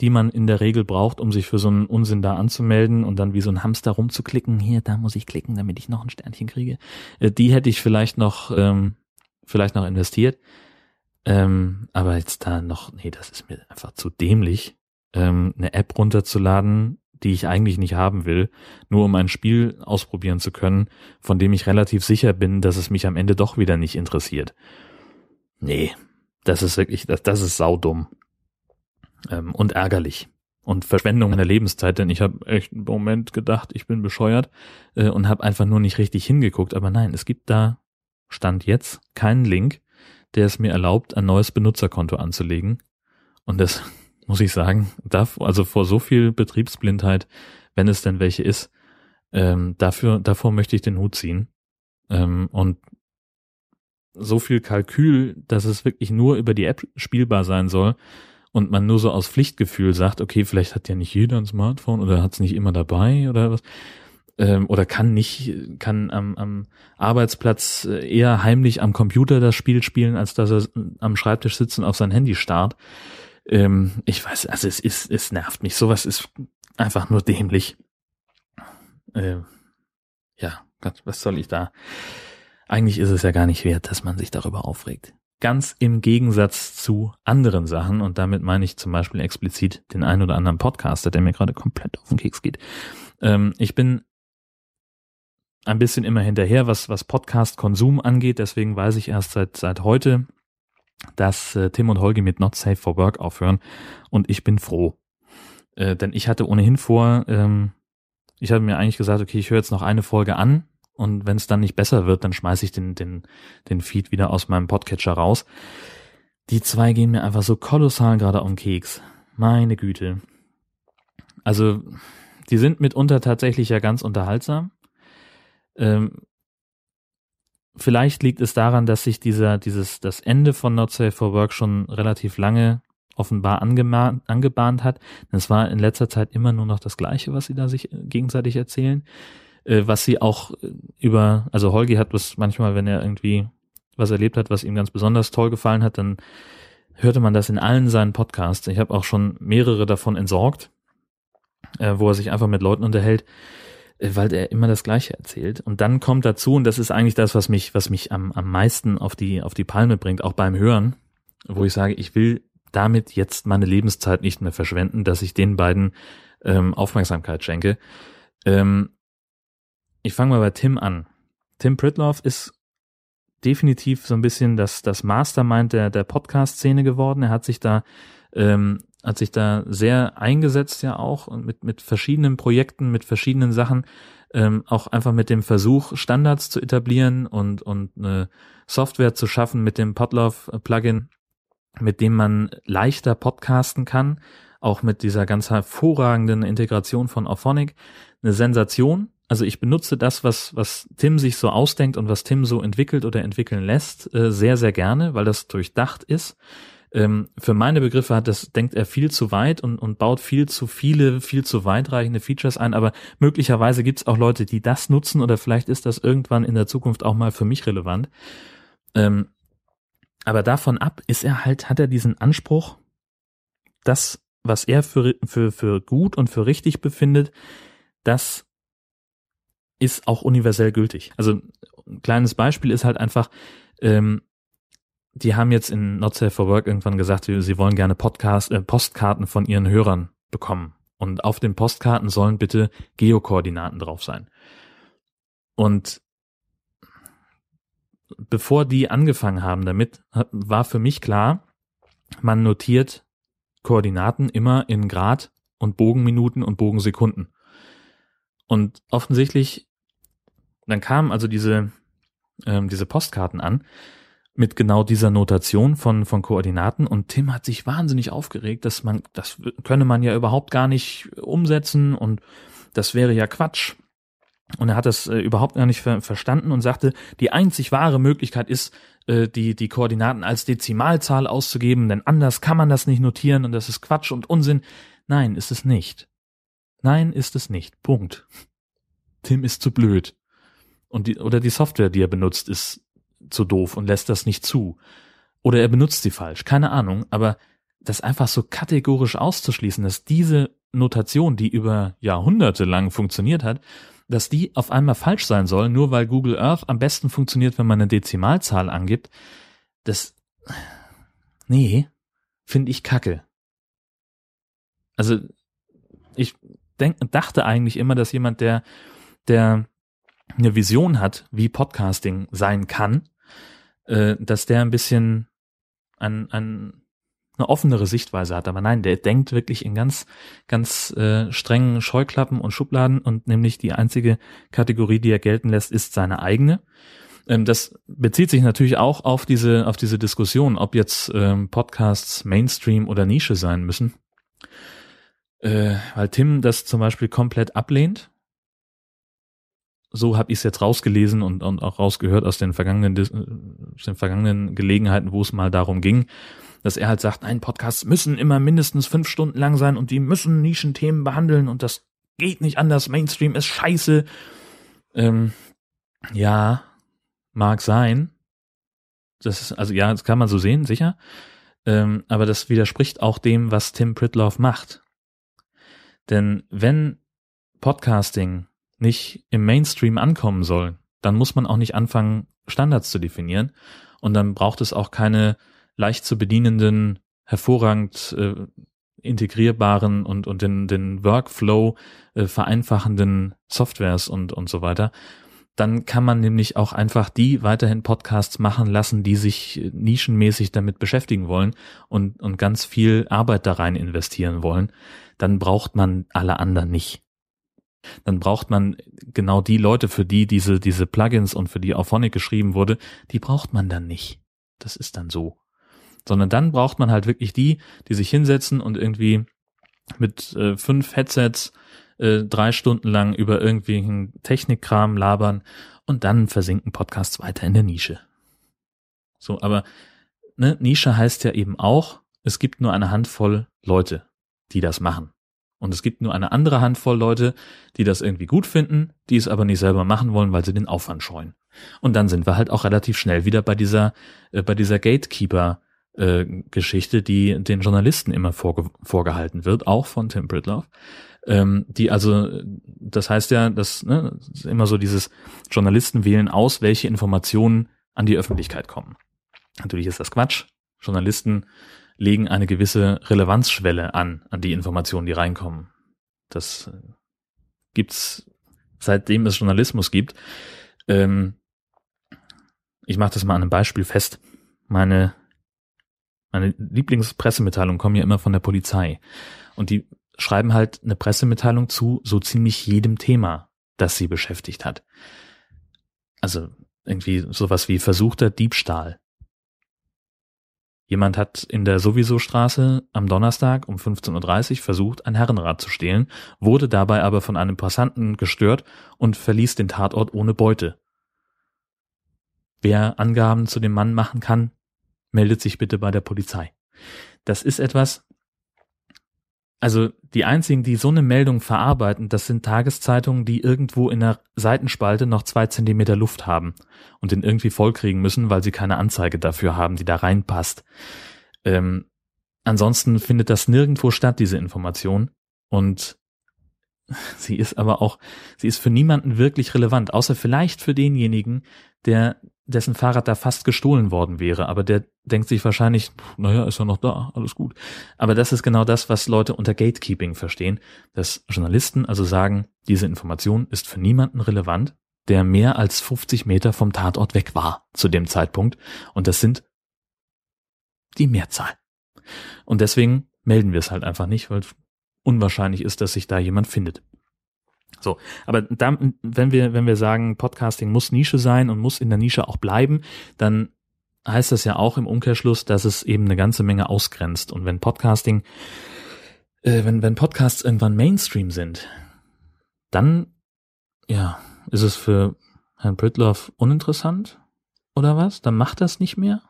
die man in der Regel braucht, um sich für so einen Unsinn da anzumelden und dann wie so ein Hamster rumzuklicken, hier, da muss ich klicken, damit ich noch ein Sternchen kriege, äh, die hätte ich vielleicht noch, ähm, vielleicht noch investiert. Ähm, aber jetzt da noch, nee, das ist mir einfach zu dämlich, ähm, eine App runterzuladen, die ich eigentlich nicht haben will, nur um ein Spiel ausprobieren zu können, von dem ich relativ sicher bin, dass es mich am Ende doch wieder nicht interessiert. Nee, das ist wirklich, das, das ist saudumm. Ähm, und ärgerlich. Und Verschwendung meiner Lebenszeit, denn ich habe echt einen Moment gedacht, ich bin bescheuert äh, und habe einfach nur nicht richtig hingeguckt. Aber nein, es gibt da, Stand jetzt, keinen Link, der es mir erlaubt, ein neues Benutzerkonto anzulegen. Und das muss ich sagen, darf, also vor so viel Betriebsblindheit, wenn es denn welche ist, ähm, dafür, davor möchte ich den Hut ziehen. Ähm, und so viel Kalkül, dass es wirklich nur über die App spielbar sein soll und man nur so aus Pflichtgefühl sagt, okay, vielleicht hat ja nicht jeder ein Smartphone oder hat es nicht immer dabei oder was ähm, oder kann nicht, kann am, am Arbeitsplatz eher heimlich am Computer das Spiel spielen, als dass er am Schreibtisch sitzt und auf sein Handy starrt. Ähm, ich weiß, also es ist, es nervt mich. Sowas ist einfach nur dämlich. Äh, ja, Gott, was soll ich da? Eigentlich ist es ja gar nicht wert, dass man sich darüber aufregt. Ganz im Gegensatz zu anderen Sachen, und damit meine ich zum Beispiel explizit den einen oder anderen Podcaster, der mir gerade komplett auf den Keks geht. Ähm, ich bin ein bisschen immer hinterher, was, was Podcast-Konsum angeht, deswegen weiß ich erst seit, seit heute, dass äh, Tim und Holgi mit Not Safe for Work aufhören und ich bin froh. Äh, denn ich hatte ohnehin vor, ähm, ich habe mir eigentlich gesagt, okay, ich höre jetzt noch eine Folge an und wenn es dann nicht besser wird, dann schmeiße ich den, den, den Feed wieder aus meinem Podcatcher raus. Die zwei gehen mir einfach so kolossal gerade um Keks. Meine Güte. Also, die sind mitunter tatsächlich ja ganz unterhaltsam. Ähm, vielleicht liegt es daran, dass sich dieser, dieses, das Ende von Not Safe for Work schon relativ lange offenbar angebahnt hat. Es war in letzter Zeit immer nur noch das Gleiche, was sie da sich gegenseitig erzählen äh, was sie auch äh, über, also Holgi hat was manchmal, wenn er irgendwie was erlebt hat, was ihm ganz besonders toll gefallen hat, dann hörte man das in allen seinen Podcasts. Ich habe auch schon mehrere davon entsorgt, äh, wo er sich einfach mit Leuten unterhält, äh, weil er immer das Gleiche erzählt. Und dann kommt dazu, und das ist eigentlich das, was mich, was mich am, am meisten auf die, auf die Palme bringt, auch beim Hören, wo ich sage, ich will damit jetzt meine Lebenszeit nicht mehr verschwenden, dass ich den beiden ähm, Aufmerksamkeit schenke. Ähm, ich fange mal bei Tim an. Tim Pritloff ist definitiv so ein bisschen das, das Mastermind der, der Podcast-Szene geworden. Er hat sich da, ähm, hat sich da sehr eingesetzt ja auch und mit, mit verschiedenen Projekten, mit verschiedenen Sachen, ähm, auch einfach mit dem Versuch, Standards zu etablieren und, und eine Software zu schaffen mit dem Podlove-Plugin, mit dem man leichter podcasten kann, auch mit dieser ganz hervorragenden Integration von Auphonic. Eine Sensation, also ich benutze das, was, was Tim sich so ausdenkt und was Tim so entwickelt oder entwickeln lässt, äh, sehr, sehr gerne, weil das durchdacht ist. Ähm, für meine Begriffe hat das, denkt er viel zu weit und, und baut viel zu viele, viel zu weitreichende Features ein, aber möglicherweise gibt es auch Leute, die das nutzen oder vielleicht ist das irgendwann in der Zukunft auch mal für mich relevant. Ähm, aber davon ab ist er halt, hat er diesen Anspruch, das, was er für, für, für gut und für richtig befindet, das ist auch universell gültig. Also ein kleines Beispiel ist halt einfach, ähm, die haben jetzt in Not Safe for Work irgendwann gesagt, sie wollen gerne Podcast, äh, Postkarten von ihren Hörern bekommen. Und auf den Postkarten sollen bitte Geokoordinaten drauf sein. Und bevor die angefangen haben damit, war für mich klar, man notiert Koordinaten immer in Grad und Bogenminuten und Bogensekunden. Und offensichtlich, dann kamen also diese, ähm, diese Postkarten an mit genau dieser Notation von, von Koordinaten und Tim hat sich wahnsinnig aufgeregt, dass man, das könne man ja überhaupt gar nicht umsetzen und das wäre ja Quatsch. Und er hat das äh, überhaupt gar nicht ver verstanden und sagte, die einzig wahre Möglichkeit ist, äh, die, die Koordinaten als Dezimalzahl auszugeben, denn anders kann man das nicht notieren und das ist Quatsch und Unsinn. Nein, ist es nicht. Nein, ist es nicht. Punkt. Tim ist zu blöd. Und die, oder die Software, die er benutzt, ist zu doof und lässt das nicht zu. Oder er benutzt sie falsch, keine Ahnung, aber das einfach so kategorisch auszuschließen, dass diese Notation, die über Jahrhunderte lang funktioniert hat, dass die auf einmal falsch sein soll, nur weil Google Earth am besten funktioniert, wenn man eine Dezimalzahl angibt, das, nee, finde ich kacke. Also, ich denk, dachte eigentlich immer, dass jemand, der, der eine Vision hat, wie Podcasting sein kann, äh, dass der ein bisschen ein, ein, eine offenere Sichtweise hat. Aber nein, der denkt wirklich in ganz, ganz äh, strengen Scheuklappen und Schubladen und nämlich die einzige Kategorie, die er gelten lässt, ist seine eigene. Ähm, das bezieht sich natürlich auch auf diese, auf diese Diskussion, ob jetzt ähm, Podcasts Mainstream oder Nische sein müssen. Äh, weil Tim das zum Beispiel komplett ablehnt so habe ich es jetzt rausgelesen und, und auch rausgehört aus den vergangenen aus den vergangenen Gelegenheiten, wo es mal darum ging, dass er halt sagt, nein, Podcasts müssen immer mindestens fünf Stunden lang sein und die müssen Nischenthemen behandeln und das geht nicht anders. Mainstream ist scheiße. Ähm, ja, mag sein. Das ist, also ja, das kann man so sehen, sicher. Ähm, aber das widerspricht auch dem, was Tim Pritloff macht. Denn wenn Podcasting nicht im Mainstream ankommen soll, dann muss man auch nicht anfangen, Standards zu definieren. Und dann braucht es auch keine leicht zu bedienenden, hervorragend äh, integrierbaren und, und den, den Workflow äh, vereinfachenden Softwares und, und so weiter. Dann kann man nämlich auch einfach die weiterhin Podcasts machen lassen, die sich nischenmäßig damit beschäftigen wollen und, und ganz viel Arbeit da rein investieren wollen. Dann braucht man alle anderen nicht dann braucht man genau die Leute, für die diese, diese Plugins und für die Auphonic geschrieben wurde, die braucht man dann nicht. Das ist dann so. Sondern dann braucht man halt wirklich die, die sich hinsetzen und irgendwie mit äh, fünf Headsets äh, drei Stunden lang über irgendwelchen Technikkram labern und dann versinken Podcasts weiter in der Nische. So, aber ne, Nische heißt ja eben auch, es gibt nur eine Handvoll Leute, die das machen. Und es gibt nur eine andere Handvoll Leute, die das irgendwie gut finden, die es aber nicht selber machen wollen, weil sie den Aufwand scheuen. Und dann sind wir halt auch relativ schnell wieder bei dieser, äh, bei dieser Gatekeeper äh, Geschichte, die den Journalisten immer vorge vorgehalten wird, auch von Tim Pritloff. Ähm, die also, das heißt ja, dass ne, immer so dieses Journalisten wählen aus, welche Informationen an die Öffentlichkeit kommen. Natürlich ist das Quatsch. Journalisten legen eine gewisse Relevanzschwelle an, an die Informationen, die reinkommen. Das äh, gibt's seitdem es Journalismus gibt. Ähm, ich mache das mal an einem Beispiel fest. Meine, meine Lieblingspressemitteilungen kommen ja immer von der Polizei. Und die schreiben halt eine Pressemitteilung zu so ziemlich jedem Thema, das sie beschäftigt hat. Also irgendwie sowas wie versuchter Diebstahl Jemand hat in der Sowieso-Straße am Donnerstag um 15.30 Uhr versucht, ein Herrenrad zu stehlen, wurde dabei aber von einem Passanten gestört und verließ den Tatort ohne Beute. Wer Angaben zu dem Mann machen kann, meldet sich bitte bei der Polizei. Das ist etwas, also die einzigen, die so eine Meldung verarbeiten, das sind Tageszeitungen, die irgendwo in der Seitenspalte noch zwei Zentimeter Luft haben und den irgendwie vollkriegen müssen, weil sie keine Anzeige dafür haben, die da reinpasst. Ähm, ansonsten findet das nirgendwo statt, diese Information. Und sie ist aber auch, sie ist für niemanden wirklich relevant, außer vielleicht für denjenigen, der dessen Fahrrad da fast gestohlen worden wäre, aber der denkt sich wahrscheinlich, naja, ist er noch da, alles gut. Aber das ist genau das, was Leute unter Gatekeeping verstehen, dass Journalisten also sagen, diese Information ist für niemanden relevant, der mehr als 50 Meter vom Tatort weg war zu dem Zeitpunkt und das sind die Mehrzahl. Und deswegen melden wir es halt einfach nicht, weil unwahrscheinlich ist, dass sich da jemand findet. So, aber da, wenn wir, wenn wir sagen, Podcasting muss Nische sein und muss in der Nische auch bleiben, dann heißt das ja auch im Umkehrschluss, dass es eben eine ganze Menge ausgrenzt. Und wenn Podcasting, äh, wenn, wenn Podcasts irgendwann Mainstream sind, dann, ja, ist es für Herrn Pritloff uninteressant oder was? Dann macht das nicht mehr?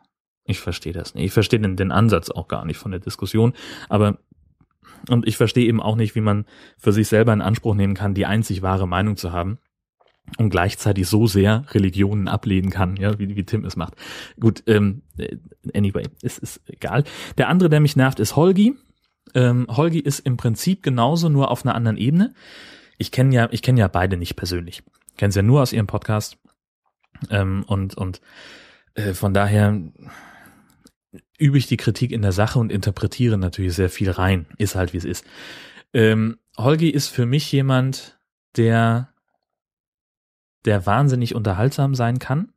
Ich verstehe das nicht. Ich verstehe den, den Ansatz auch gar nicht von der Diskussion. Aber und ich verstehe eben auch nicht, wie man für sich selber in Anspruch nehmen kann, die einzig wahre Meinung zu haben. und gleichzeitig so sehr Religionen ablehnen kann, ja, wie, wie Tim es macht. Gut, ähm, äh, anyway, es ist egal. Der andere, der mich nervt, ist Holgi. Ähm, Holgi ist im Prinzip genauso, nur auf einer anderen Ebene. Ich kenne ja, ich kenne ja beide nicht persönlich. Kenne sie ja nur aus ihrem Podcast. Ähm, und und äh, von daher übe ich die Kritik in der Sache und interpretiere natürlich sehr viel rein. Ist halt wie es ist. Ähm, Holgi ist für mich jemand, der der wahnsinnig unterhaltsam sein kann,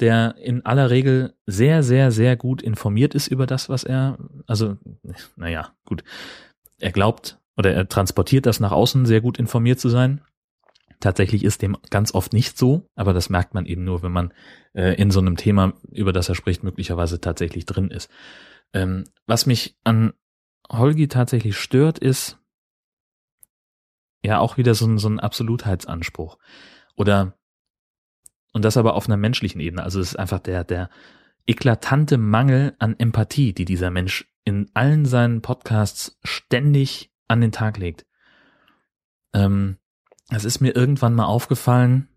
der in aller Regel sehr, sehr, sehr gut informiert ist über das, was er, also, naja, gut, er glaubt oder er transportiert das nach außen, sehr gut informiert zu sein. Tatsächlich ist dem ganz oft nicht so, aber das merkt man eben nur, wenn man äh, in so einem Thema, über das er spricht, möglicherweise tatsächlich drin ist. Ähm, was mich an Holgi tatsächlich stört, ist ja auch wieder so ein, so ein Absolutheitsanspruch. Oder, und das aber auf einer menschlichen Ebene. Also es ist einfach der, der eklatante Mangel an Empathie, die dieser Mensch in allen seinen Podcasts ständig an den Tag legt. Ähm, es ist mir irgendwann mal aufgefallen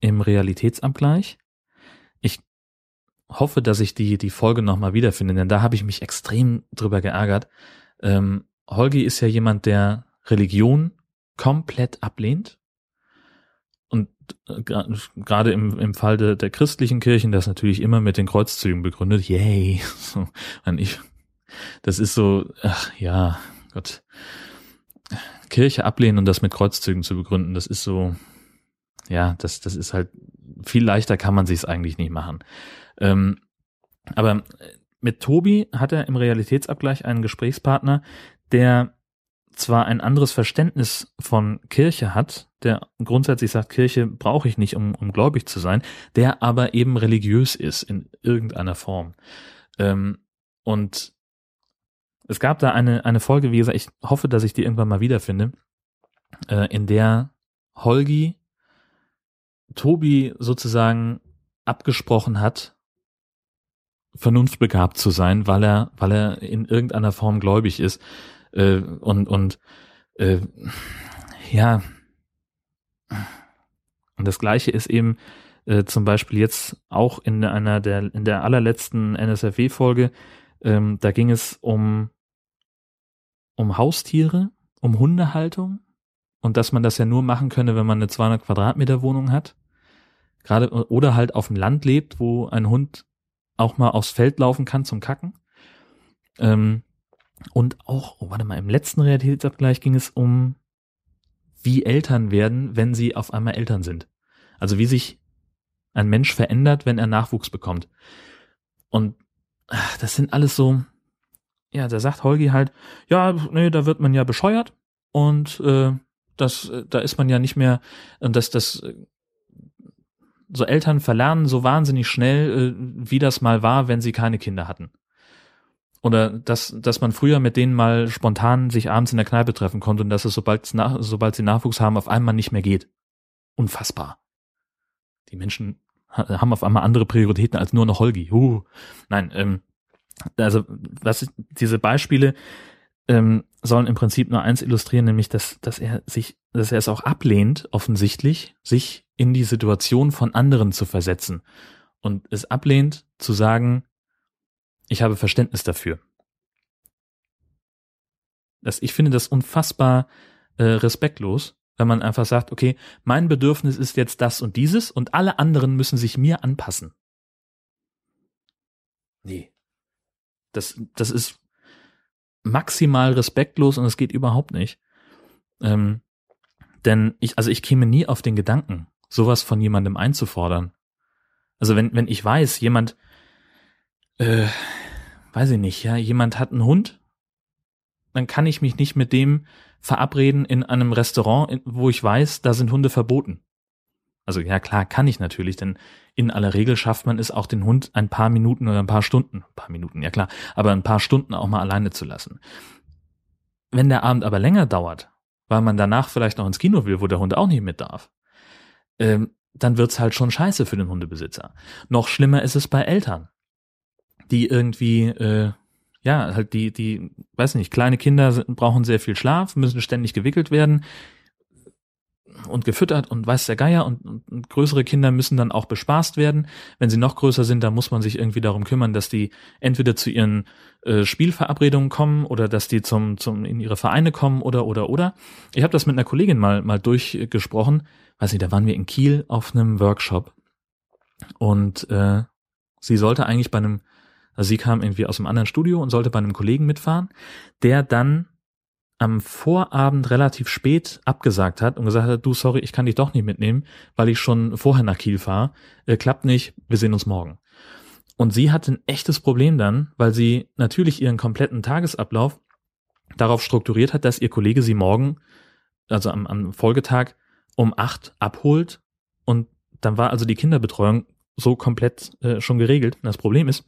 im Realitätsabgleich. Ich hoffe, dass ich die, die Folge nochmal wiederfinde, denn da habe ich mich extrem drüber geärgert. Ähm, Holgi ist ja jemand, der Religion komplett ablehnt und äh, gerade im, im Fall de, der christlichen Kirchen, das natürlich immer mit den Kreuzzügen begründet, yay. So, ich, das ist so, ach ja, Gott. Kirche ablehnen und das mit Kreuzzügen zu begründen, das ist so, ja, das, das ist halt, viel leichter kann man sich's eigentlich nicht machen. Ähm, aber mit Tobi hat er im Realitätsabgleich einen Gesprächspartner, der zwar ein anderes Verständnis von Kirche hat, der grundsätzlich sagt, Kirche brauche ich nicht, um, um gläubig zu sein, der aber eben religiös ist in irgendeiner Form. Ähm, und es gab da eine, eine Folge, wie gesagt, ich hoffe, dass ich die irgendwann mal wiederfinde, äh, in der Holgi Tobi sozusagen abgesprochen hat, vernunftbegabt zu sein, weil er, weil er in irgendeiner Form gläubig ist. Äh, und und äh, ja. Und das Gleiche ist eben äh, zum Beispiel jetzt auch in einer der in der allerletzten NSFW-Folge, ähm, da ging es um um Haustiere, um Hundehaltung und dass man das ja nur machen könne, wenn man eine 200 Quadratmeter Wohnung hat, gerade oder halt auf dem Land lebt, wo ein Hund auch mal aufs Feld laufen kann zum Kacken. Ähm, und auch, oh, warte mal, im letzten Realitätsabgleich ging es um, wie Eltern werden, wenn sie auf einmal Eltern sind. Also wie sich ein Mensch verändert, wenn er Nachwuchs bekommt. Und ach, das sind alles so, ja, da sagt Holgi halt, ja, nee, da wird man ja bescheuert und äh, das, da ist man ja nicht mehr, und das, das, so Eltern verlernen so wahnsinnig schnell, äh, wie das mal war, wenn sie keine Kinder hatten. Oder dass, dass man früher mit denen mal spontan sich abends in der Kneipe treffen konnte und dass es, sobald, nach, sobald sie Nachwuchs haben, auf einmal nicht mehr geht. Unfassbar. Die Menschen haben auf einmal andere Prioritäten als nur noch Holgi. Uh. Nein, ähm, also was diese Beispiele ähm, sollen im Prinzip nur eins illustrieren, nämlich dass, dass er sich, dass er es auch ablehnt, offensichtlich, sich in die Situation von anderen zu versetzen. Und es ablehnt zu sagen, ich habe Verständnis dafür. Das, ich finde das unfassbar äh, respektlos, wenn man einfach sagt, okay, mein Bedürfnis ist jetzt das und dieses und alle anderen müssen sich mir anpassen. Nee. Das, das ist maximal respektlos und es geht überhaupt nicht. Ähm, denn ich, also ich käme nie auf den Gedanken, sowas von jemandem einzufordern. Also wenn, wenn ich weiß, jemand, äh, weiß ich nicht, ja, jemand hat einen Hund, dann kann ich mich nicht mit dem verabreden in einem Restaurant, wo ich weiß, da sind Hunde verboten. Also ja, klar, kann ich natürlich, denn in aller Regel schafft man es auch den Hund ein paar Minuten oder ein paar Stunden, ein paar Minuten, ja klar, aber ein paar Stunden auch mal alleine zu lassen. Wenn der Abend aber länger dauert, weil man danach vielleicht noch ins Kino will, wo der Hund auch nicht mit darf, ähm, dann wird's halt schon scheiße für den Hundebesitzer. Noch schlimmer ist es bei Eltern die irgendwie, äh, ja, halt die, die, weiß nicht, kleine Kinder brauchen sehr viel Schlaf, müssen ständig gewickelt werden. Und gefüttert und weiß der Geier und, und, größere Kinder müssen dann auch bespaßt werden. Wenn sie noch größer sind, dann muss man sich irgendwie darum kümmern, dass die entweder zu ihren äh, Spielverabredungen kommen oder dass die zum, zum in ihre Vereine kommen oder oder oder. Ich habe das mit einer Kollegin mal mal durchgesprochen. Weiß nicht, da waren wir in Kiel auf einem Workshop und äh, sie sollte eigentlich bei einem, also sie kam irgendwie aus einem anderen Studio und sollte bei einem Kollegen mitfahren, der dann am Vorabend relativ spät abgesagt hat und gesagt hat, du, sorry, ich kann dich doch nicht mitnehmen, weil ich schon vorher nach Kiel fahre. Äh, klappt nicht, wir sehen uns morgen. Und sie hatte ein echtes Problem dann, weil sie natürlich ihren kompletten Tagesablauf darauf strukturiert hat, dass ihr Kollege sie morgen, also am, am Folgetag, um acht abholt. Und dann war also die Kinderbetreuung so komplett äh, schon geregelt. Und das Problem ist,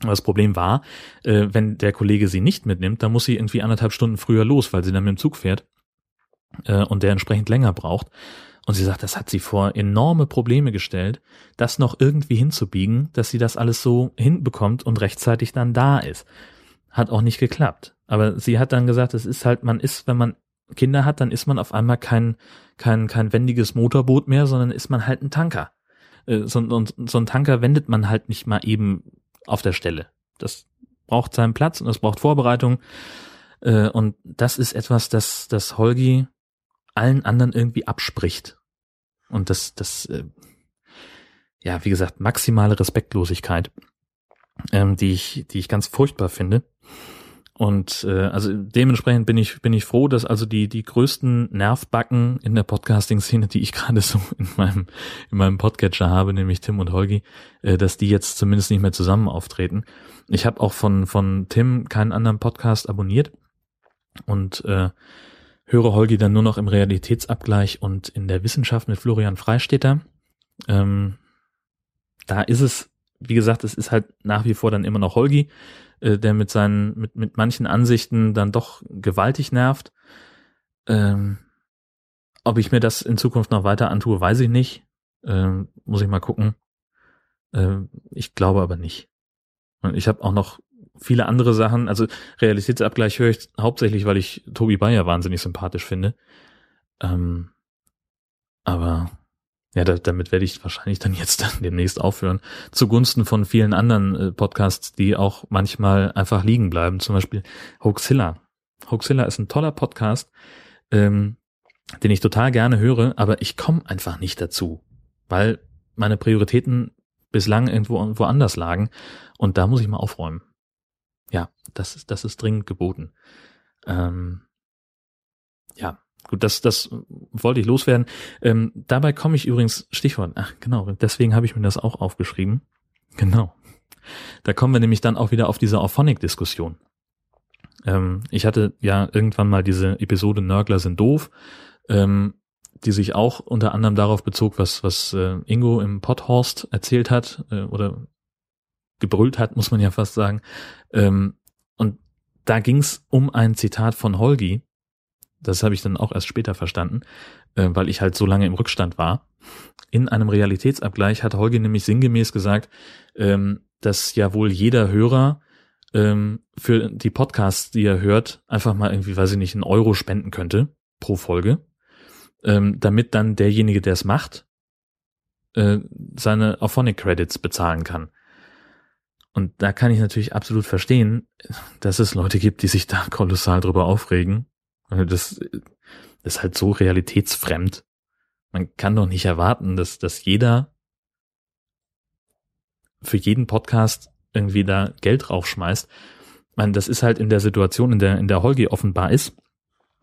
das Problem war, äh, wenn der Kollege sie nicht mitnimmt, dann muss sie irgendwie anderthalb Stunden früher los, weil sie dann mit dem Zug fährt äh, und der entsprechend länger braucht. Und sie sagt, das hat sie vor enorme Probleme gestellt, das noch irgendwie hinzubiegen, dass sie das alles so hinbekommt und rechtzeitig dann da ist. Hat auch nicht geklappt. Aber sie hat dann gesagt, es ist halt, man ist, wenn man Kinder hat, dann ist man auf einmal kein, kein, kein wendiges Motorboot mehr, sondern ist man halt ein Tanker. Äh, so, und, so ein Tanker wendet man halt nicht mal eben auf der Stelle. Das braucht seinen Platz und das braucht Vorbereitung. Äh, und das ist etwas, das, das Holgi allen anderen irgendwie abspricht. Und das, das, äh, ja, wie gesagt, maximale Respektlosigkeit, ähm, die ich, die ich ganz furchtbar finde. Und äh, also dementsprechend bin ich bin ich froh, dass also die die größten Nervbacken in der Podcasting-Szene, die ich gerade so in meinem in meinem Podcatcher habe, nämlich Tim und Holgi, äh, dass die jetzt zumindest nicht mehr zusammen auftreten. Ich habe auch von von Tim keinen anderen Podcast abonniert und äh, höre Holgi dann nur noch im Realitätsabgleich und in der Wissenschaft mit Florian Freistetter. Ähm, da ist es, wie gesagt, es ist halt nach wie vor dann immer noch Holgi äh, der mit seinen, mit, mit manchen Ansichten dann doch gewaltig nervt. Ähm, ob ich mir das in Zukunft noch weiter antue, weiß ich nicht. Ähm, muss ich mal gucken. Ähm, ich glaube aber nicht. Und ich habe auch noch viele andere Sachen. Also Realitätsabgleich höre ich hauptsächlich, weil ich Tobi Bayer wahnsinnig sympathisch finde. Ähm, aber ja, da, damit werde ich wahrscheinlich dann jetzt dann demnächst aufhören. Zugunsten von vielen anderen äh, Podcasts, die auch manchmal einfach liegen bleiben. Zum Beispiel Hoaxilla. Hoaxilla ist ein toller Podcast, ähm, den ich total gerne höre, aber ich komme einfach nicht dazu, weil meine Prioritäten bislang irgendwo woanders lagen und da muss ich mal aufräumen. Ja, das ist, das ist dringend geboten. Ähm, ja, Gut, das, das wollte ich loswerden. Ähm, dabei komme ich übrigens, Stichwort, ach genau, deswegen habe ich mir das auch aufgeschrieben. Genau. Da kommen wir nämlich dann auch wieder auf diese Auphonic-Diskussion. Ähm, ich hatte ja irgendwann mal diese Episode Nörgler sind doof, ähm, die sich auch unter anderem darauf bezog, was, was äh, Ingo im Potthorst erzählt hat äh, oder gebrüllt hat, muss man ja fast sagen. Ähm, und da ging es um ein Zitat von Holgi, das habe ich dann auch erst später verstanden, äh, weil ich halt so lange im Rückstand war. In einem Realitätsabgleich hat Holger nämlich sinngemäß gesagt, ähm, dass ja wohl jeder Hörer ähm, für die Podcasts, die er hört, einfach mal irgendwie, weiß ich nicht, einen Euro spenden könnte pro Folge, ähm, damit dann derjenige, der es macht, äh, seine Auphonic Credits bezahlen kann. Und da kann ich natürlich absolut verstehen, dass es Leute gibt, die sich da kolossal drüber aufregen das, ist halt so realitätsfremd. Man kann doch nicht erwarten, dass, dass jeder für jeden Podcast irgendwie da Geld raufschmeißt. Meine, das ist halt in der Situation, in der, in der Holgi offenbar ist,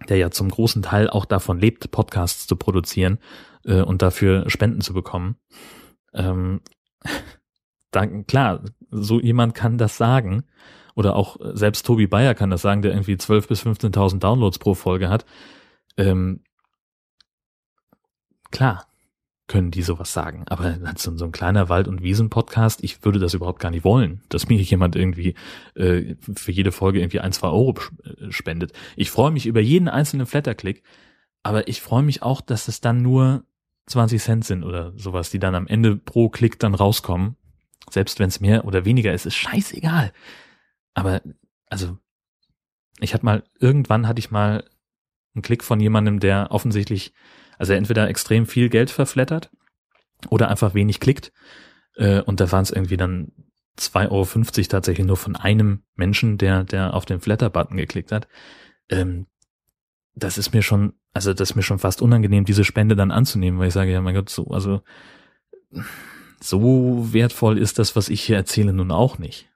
der ja zum großen Teil auch davon lebt, Podcasts zu produzieren äh, und dafür Spenden zu bekommen. Ähm, da, klar, so jemand kann das sagen, oder auch äh, selbst Tobi Bayer kann das sagen, der irgendwie 12.000 bis 15.000 Downloads pro Folge hat. Ähm, klar können die sowas sagen, aber so, so ein kleiner Wald- und Wiesen-Podcast, ich würde das überhaupt gar nicht wollen, dass mir jemand irgendwie äh, für jede Folge irgendwie ein, zwei Euro äh, spendet. Ich freue mich über jeden einzelnen Flatterklick, aber ich freue mich auch, dass es dann nur 20 Cent sind oder sowas, die dann am Ende pro Klick dann rauskommen. Selbst wenn es mehr oder weniger ist, ist scheißegal. Aber, also, ich hatte mal, irgendwann hatte ich mal ein Klick von jemandem, der offensichtlich, also entweder extrem viel Geld verflattert oder einfach wenig klickt. Äh, und da waren es irgendwie dann 2,50 Euro tatsächlich nur von einem Menschen, der, der auf den Flatter-Button geklickt hat. Ähm, das ist mir schon, also das ist mir schon fast unangenehm, diese Spende dann anzunehmen, weil ich sage, ja mein Gott, so, also so wertvoll ist das, was ich hier erzähle, nun auch nicht.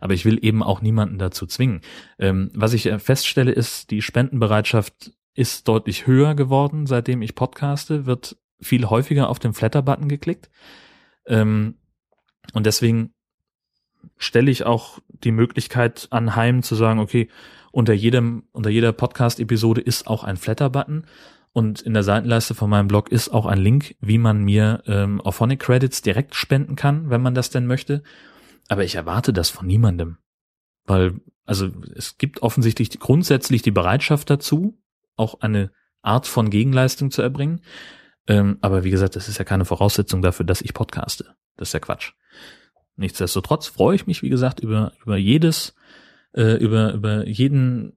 Aber ich will eben auch niemanden dazu zwingen. Ähm, was ich feststelle, ist, die Spendenbereitschaft ist deutlich höher geworden, seitdem ich podcaste, wird viel häufiger auf den Flatter-Button geklickt. Ähm, und deswegen stelle ich auch die Möglichkeit anheim zu sagen, okay, unter jedem, unter jeder Podcast-Episode ist auch ein Flatter-Button und in der Seitenleiste von meinem Blog ist auch ein Link, wie man mir ähm, Auphonic Credits direkt spenden kann, wenn man das denn möchte. Aber ich erwarte das von niemandem. Weil, also es gibt offensichtlich grundsätzlich die Bereitschaft dazu, auch eine Art von Gegenleistung zu erbringen. Ähm, aber wie gesagt, das ist ja keine Voraussetzung dafür, dass ich podcaste. Das ist ja Quatsch. Nichtsdestotrotz freue ich mich, wie gesagt, über, über jedes äh, über, über jeden,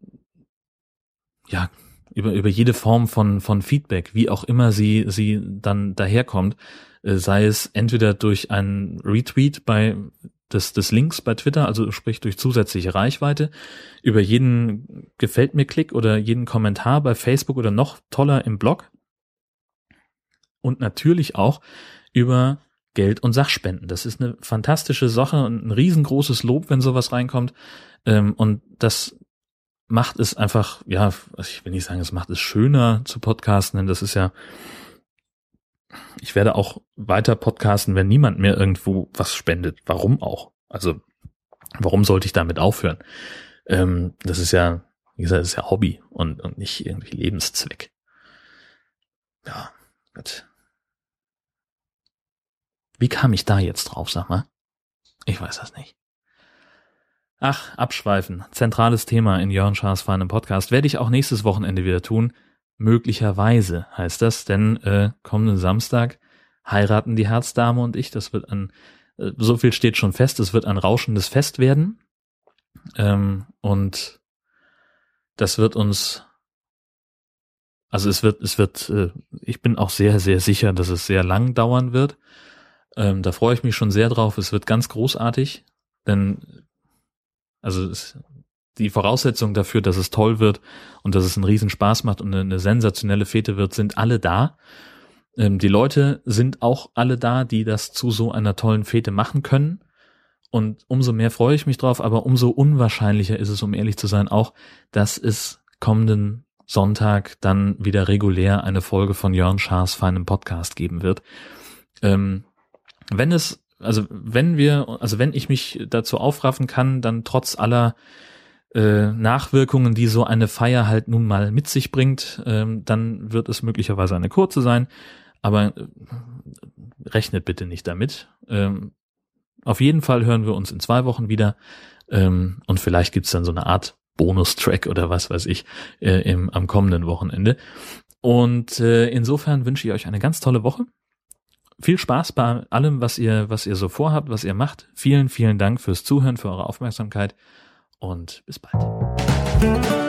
ja, über, über jede Form von, von Feedback, wie auch immer sie, sie dann daherkommt, äh, sei es entweder durch einen Retweet bei des, des Links bei Twitter, also sprich durch zusätzliche Reichweite, über jeden gefällt mir Klick oder jeden Kommentar bei Facebook oder noch toller im Blog und natürlich auch über Geld und Sachspenden. Das ist eine fantastische Sache und ein riesengroßes Lob, wenn sowas reinkommt. Ähm, und das macht es einfach, ja, ich will nicht sagen, es macht es schöner zu podcasten, denn das ist ja, ich werde auch weiter podcasten, wenn niemand mehr irgendwo was spendet. Warum auch? Also, warum sollte ich damit aufhören? Ähm, das ist ja, wie gesagt, das ist ja Hobby und, und nicht irgendwie Lebenszweck. Ja, gut. Wie kam ich da jetzt drauf, sag mal? Ich weiß das nicht. Ach, abschweifen. Zentrales Thema in Jörn Schaas feinem Podcast. Werde ich auch nächstes Wochenende wieder tun. Möglicherweise heißt das, denn äh, kommenden Samstag heiraten die Herzdame und ich. Das wird ein, äh, so viel steht schon fest, es wird ein rauschendes Fest werden. Ähm, und das wird uns, also es wird, es wird, äh, ich bin auch sehr, sehr sicher, dass es sehr lang dauern wird. Ähm, da freue ich mich schon sehr drauf. Es wird ganz großartig, denn also es, die Voraussetzungen dafür, dass es toll wird und dass es einen Riesenspaß macht und eine, sensationelle Fete wird, sind alle da. Ähm, die Leute sind auch alle da, die das zu so einer tollen Fete machen können. Und umso mehr freue ich mich drauf, aber umso unwahrscheinlicher ist es, um ehrlich zu sein, auch, dass es kommenden Sonntag dann wieder regulär eine Folge von Jörn Schaas feinem Podcast geben wird. Ähm, wenn es, also wenn wir, also wenn ich mich dazu aufraffen kann, dann trotz aller äh, Nachwirkungen, die so eine Feier halt nun mal mit sich bringt, ähm, dann wird es möglicherweise eine kurze sein, aber äh, rechnet bitte nicht damit. Ähm, auf jeden Fall hören wir uns in zwei Wochen wieder ähm, und vielleicht gibt's dann so eine Art Bonustrack oder was weiß ich äh, im, am kommenden Wochenende. Und äh, insofern wünsche ich euch eine ganz tolle Woche viel Spaß bei allem, was ihr, was ihr so vorhabt, was ihr macht. Vielen, vielen Dank fürs Zuhören, für eure Aufmerksamkeit und bis bald.